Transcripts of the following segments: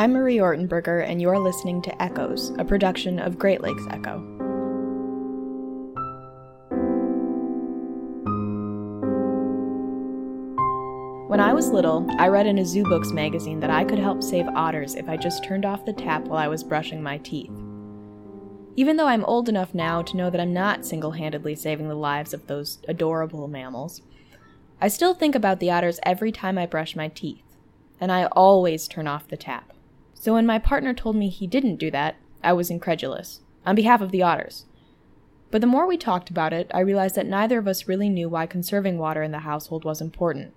I'm Marie Ortenberger, and you're listening to Echoes, a production of Great Lakes Echo. When I was little, I read in a Zoo Books magazine that I could help save otters if I just turned off the tap while I was brushing my teeth. Even though I'm old enough now to know that I'm not single handedly saving the lives of those adorable mammals, I still think about the otters every time I brush my teeth, and I always turn off the tap. So when my partner told me he didn't do that, I was incredulous, on behalf of the otters. But the more we talked about it, I realized that neither of us really knew why conserving water in the household was important.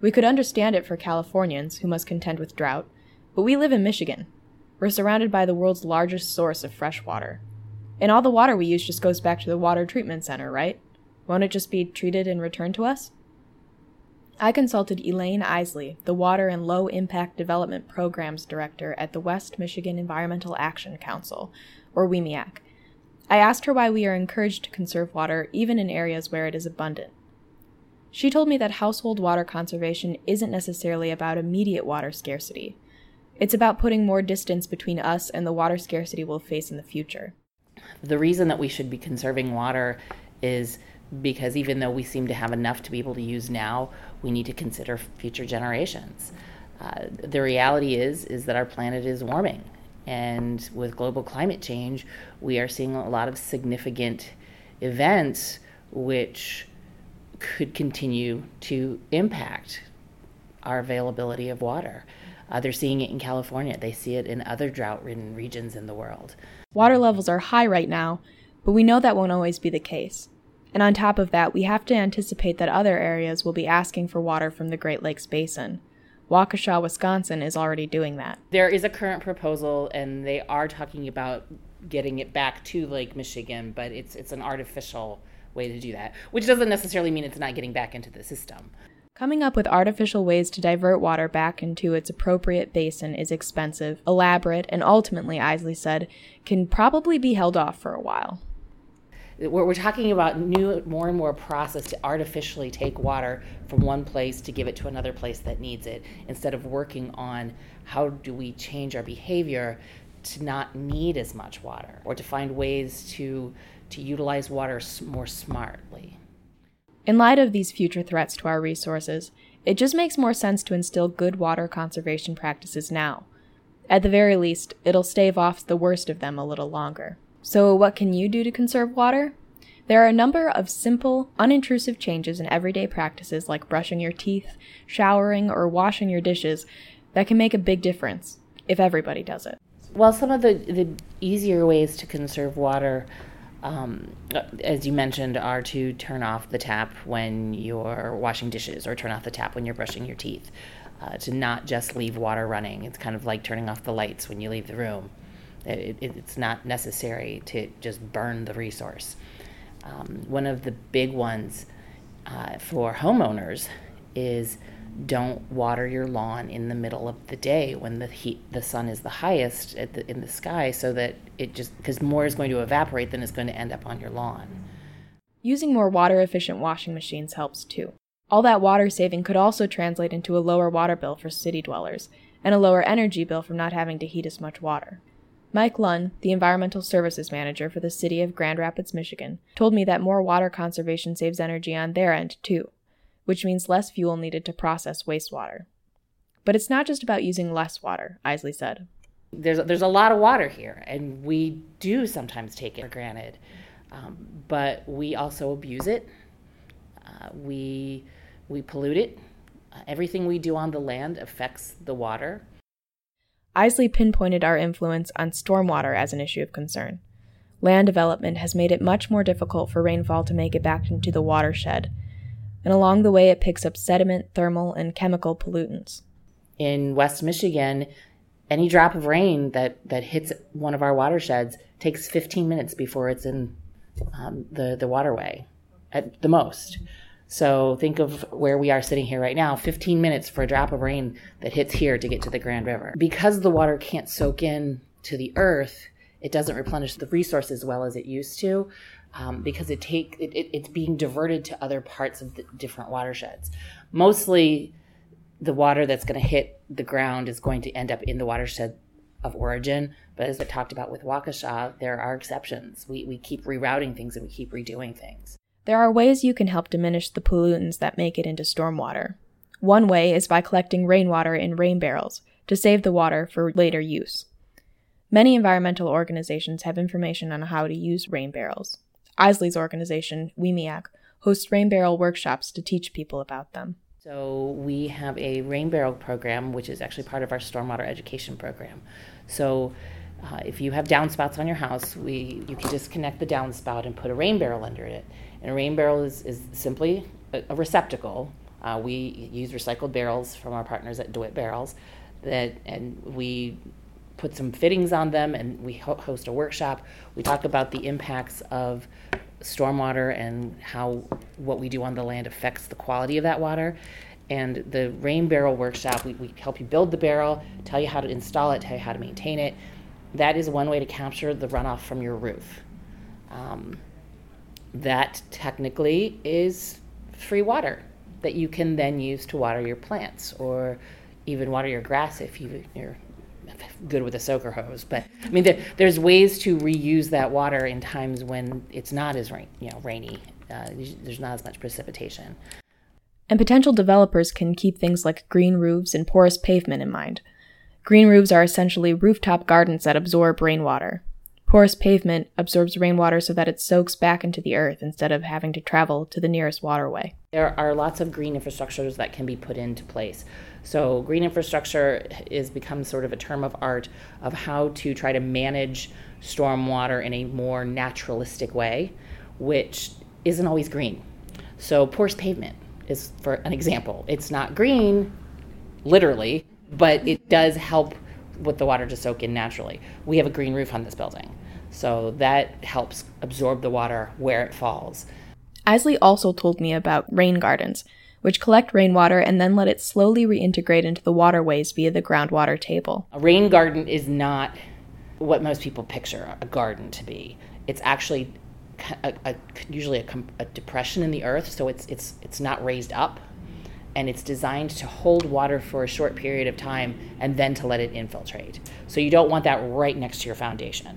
We could understand it for Californians who must contend with drought, but we live in Michigan. We're surrounded by the world's largest source of fresh water. And all the water we use just goes back to the water treatment center, right? Won't it just be treated and returned to us? I consulted Elaine Isely, the Water and Low Impact Development Programs Director at the West Michigan Environmental Action Council, or WMEAC. I asked her why we are encouraged to conserve water even in areas where it is abundant. She told me that household water conservation isn't necessarily about immediate water scarcity. It's about putting more distance between us and the water scarcity we'll face in the future. The reason that we should be conserving water is because even though we seem to have enough to be able to use now, we need to consider future generations. Uh, the reality is is that our planet is warming, and with global climate change, we are seeing a lot of significant events which could continue to impact our availability of water. Uh, they're seeing it in California. They see it in other drought ridden regions in the world. Water levels are high right now, but we know that won't always be the case. And on top of that, we have to anticipate that other areas will be asking for water from the Great Lakes Basin. Waukesha, Wisconsin is already doing that. There is a current proposal, and they are talking about getting it back to Lake Michigan, but it's, it's an artificial way to do that, which doesn't necessarily mean it's not getting back into the system. Coming up with artificial ways to divert water back into its appropriate basin is expensive, elaborate, and ultimately, Isely said, can probably be held off for a while. We're, we're talking about new, more and more process to artificially take water from one place to give it to another place that needs it, instead of working on how do we change our behavior to not need as much water or to find ways to to utilize water more smartly. In light of these future threats to our resources, it just makes more sense to instill good water conservation practices now. At the very least, it'll stave off the worst of them a little longer. So, what can you do to conserve water? There are a number of simple, unintrusive changes in everyday practices like brushing your teeth, showering, or washing your dishes that can make a big difference if everybody does it. Well, some of the, the easier ways to conserve water um, as you mentioned, are to turn off the tap when you're washing dishes or turn off the tap when you're brushing your teeth. Uh, to not just leave water running. It's kind of like turning off the lights when you leave the room. It, it, it's not necessary to just burn the resource. Um, one of the big ones uh, for homeowners is don't water your lawn in the middle of the day when the heat the sun is the highest the, in the sky so that it just because more is going to evaporate than is going to end up on your lawn. Using more water efficient washing machines helps too. All that water saving could also translate into a lower water bill for city dwellers and a lower energy bill from not having to heat as much water Mike Lunn, the environmental services manager for the city of Grand Rapids, Michigan, told me that more water conservation saves energy on their end, too which means less fuel needed to process wastewater. But it's not just about using less water, Isely said. There's, there's a lot of water here, and we do sometimes take it for granted. Um, but we also abuse it. Uh, we, we pollute it. Uh, everything we do on the land affects the water. Isely pinpointed our influence on stormwater as an issue of concern. Land development has made it much more difficult for rainfall to make it back into the watershed, and along the way it picks up sediment, thermal, and chemical pollutants. In West Michigan, any drop of rain that, that hits one of our watersheds takes 15 minutes before it's in um, the, the waterway at the most. So think of where we are sitting here right now 15 minutes for a drop of rain that hits here to get to the Grand River. Because the water can't soak in to the earth, it doesn't replenish the resource as well as it used to um, because it take it, it, it's being diverted to other parts of the different watersheds. Mostly, the water that's going to hit the ground is going to end up in the watershed of origin. But as I talked about with Waukesha, there are exceptions. We, we keep rerouting things and we keep redoing things. There are ways you can help diminish the pollutants that make it into stormwater. One way is by collecting rainwater in rain barrels to save the water for later use. Many environmental organizations have information on how to use rain barrels. Isely's organization, WMEAC, hosts rain barrel workshops to teach people about them. So we have a rain barrel program, which is actually part of our stormwater education program. So uh, if you have downspouts on your house, we you can just connect the downspout and put a rain barrel under it. And a rain barrel is, is simply a, a receptacle. Uh, we use recycled barrels from our partners at DeWitt Barrels, that and we put some fittings on them, and we ho- host a workshop. We talk about the impacts of stormwater and how what we do on the land affects the quality of that water. And the rain barrel workshop, we, we help you build the barrel, tell you how to install it, tell you how to maintain it. That is one way to capture the runoff from your roof. Um, that technically is free water that you can then use to water your plants or even water your grass if you, you're good with a soaker hose. But I mean, there, there's ways to reuse that water in times when it's not as rain, you know, rainy. Uh, there's not as much precipitation. And potential developers can keep things like green roofs and porous pavement in mind. Green roofs are essentially rooftop gardens that absorb rainwater. Porous pavement absorbs rainwater so that it soaks back into the earth instead of having to travel to the nearest waterway. There are lots of green infrastructures that can be put into place. So, green infrastructure is become sort of a term of art of how to try to manage stormwater in a more naturalistic way, which isn't always green. So, porous pavement is for an example. It's not green, literally, but it does help with the water to soak in naturally. We have a green roof on this building, so that helps absorb the water where it falls. Isely also told me about rain gardens which collect rainwater and then let it slowly reintegrate into the waterways via the groundwater table. A rain garden is not what most people picture a garden to be. It's actually a, a, usually a, a depression in the earth, so it's, it's, it's not raised up and it's designed to hold water for a short period of time and then to let it infiltrate. So you don't want that right next to your foundation.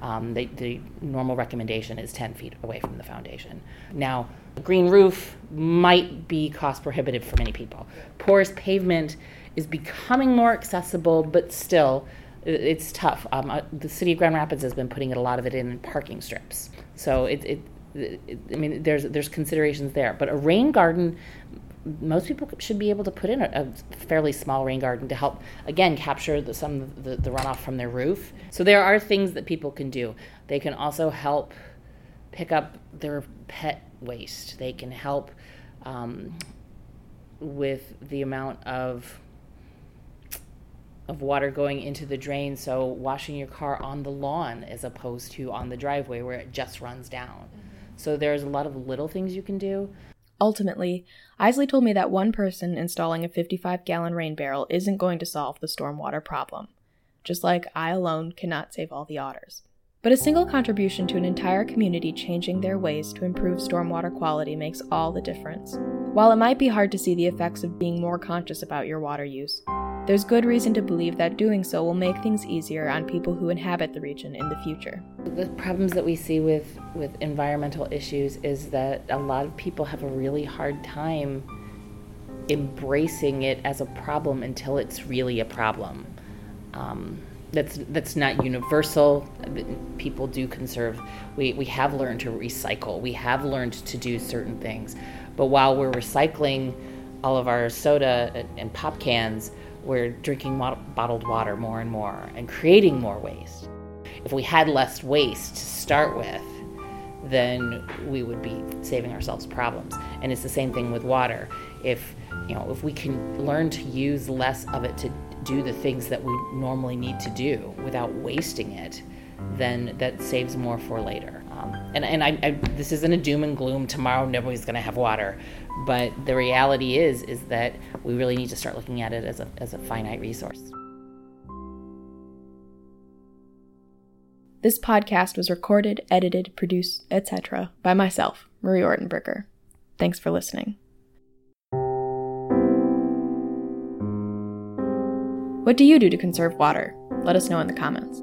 Um, the, the normal recommendation is 10 feet away from the foundation. Now, green roof might be cost prohibitive for many people. Porous pavement is becoming more accessible, but still, it's tough. Um, uh, the city of Grand Rapids has been putting a lot of it in parking strips. So it, it, it, I mean, there's there's considerations there. But a rain garden most people should be able to put in a, a fairly small rain garden to help again capture the, some of the, the runoff from their roof. So there are things that people can do. They can also help pick up their pet waste. They can help um, with the amount of of water going into the drain. So washing your car on the lawn as opposed to on the driveway where it just runs down. Mm-hmm. so there's a lot of little things you can do Ultimately, Isely told me that one person installing a 55 gallon rain barrel isn't going to solve the stormwater problem, just like I alone cannot save all the otters. But a single contribution to an entire community changing their ways to improve stormwater quality makes all the difference. While it might be hard to see the effects of being more conscious about your water use, there's good reason to believe that doing so will make things easier on people who inhabit the region in the future. The problems that we see with, with environmental issues is that a lot of people have a really hard time embracing it as a problem until it's really a problem. Um, that's that's not universal. People do conserve. We we have learned to recycle. We have learned to do certain things, but while we're recycling all of our soda and pop cans, we're drinking bottled water more and more and creating more waste. If we had less waste to start with, then we would be saving ourselves problems. And it's the same thing with water. If you know, if we can learn to use less of it to do the things that we normally need to do without wasting it, then that saves more for later. Um, and and I, I, this isn't a doom and gloom. Tomorrow, nobody's going to have water. But the reality is is that we really need to start looking at it as a as a finite resource. This podcast was recorded, edited, produced, etc. by myself, Marie Ortenberger. Thanks for listening. What do you do to conserve water? Let us know in the comments.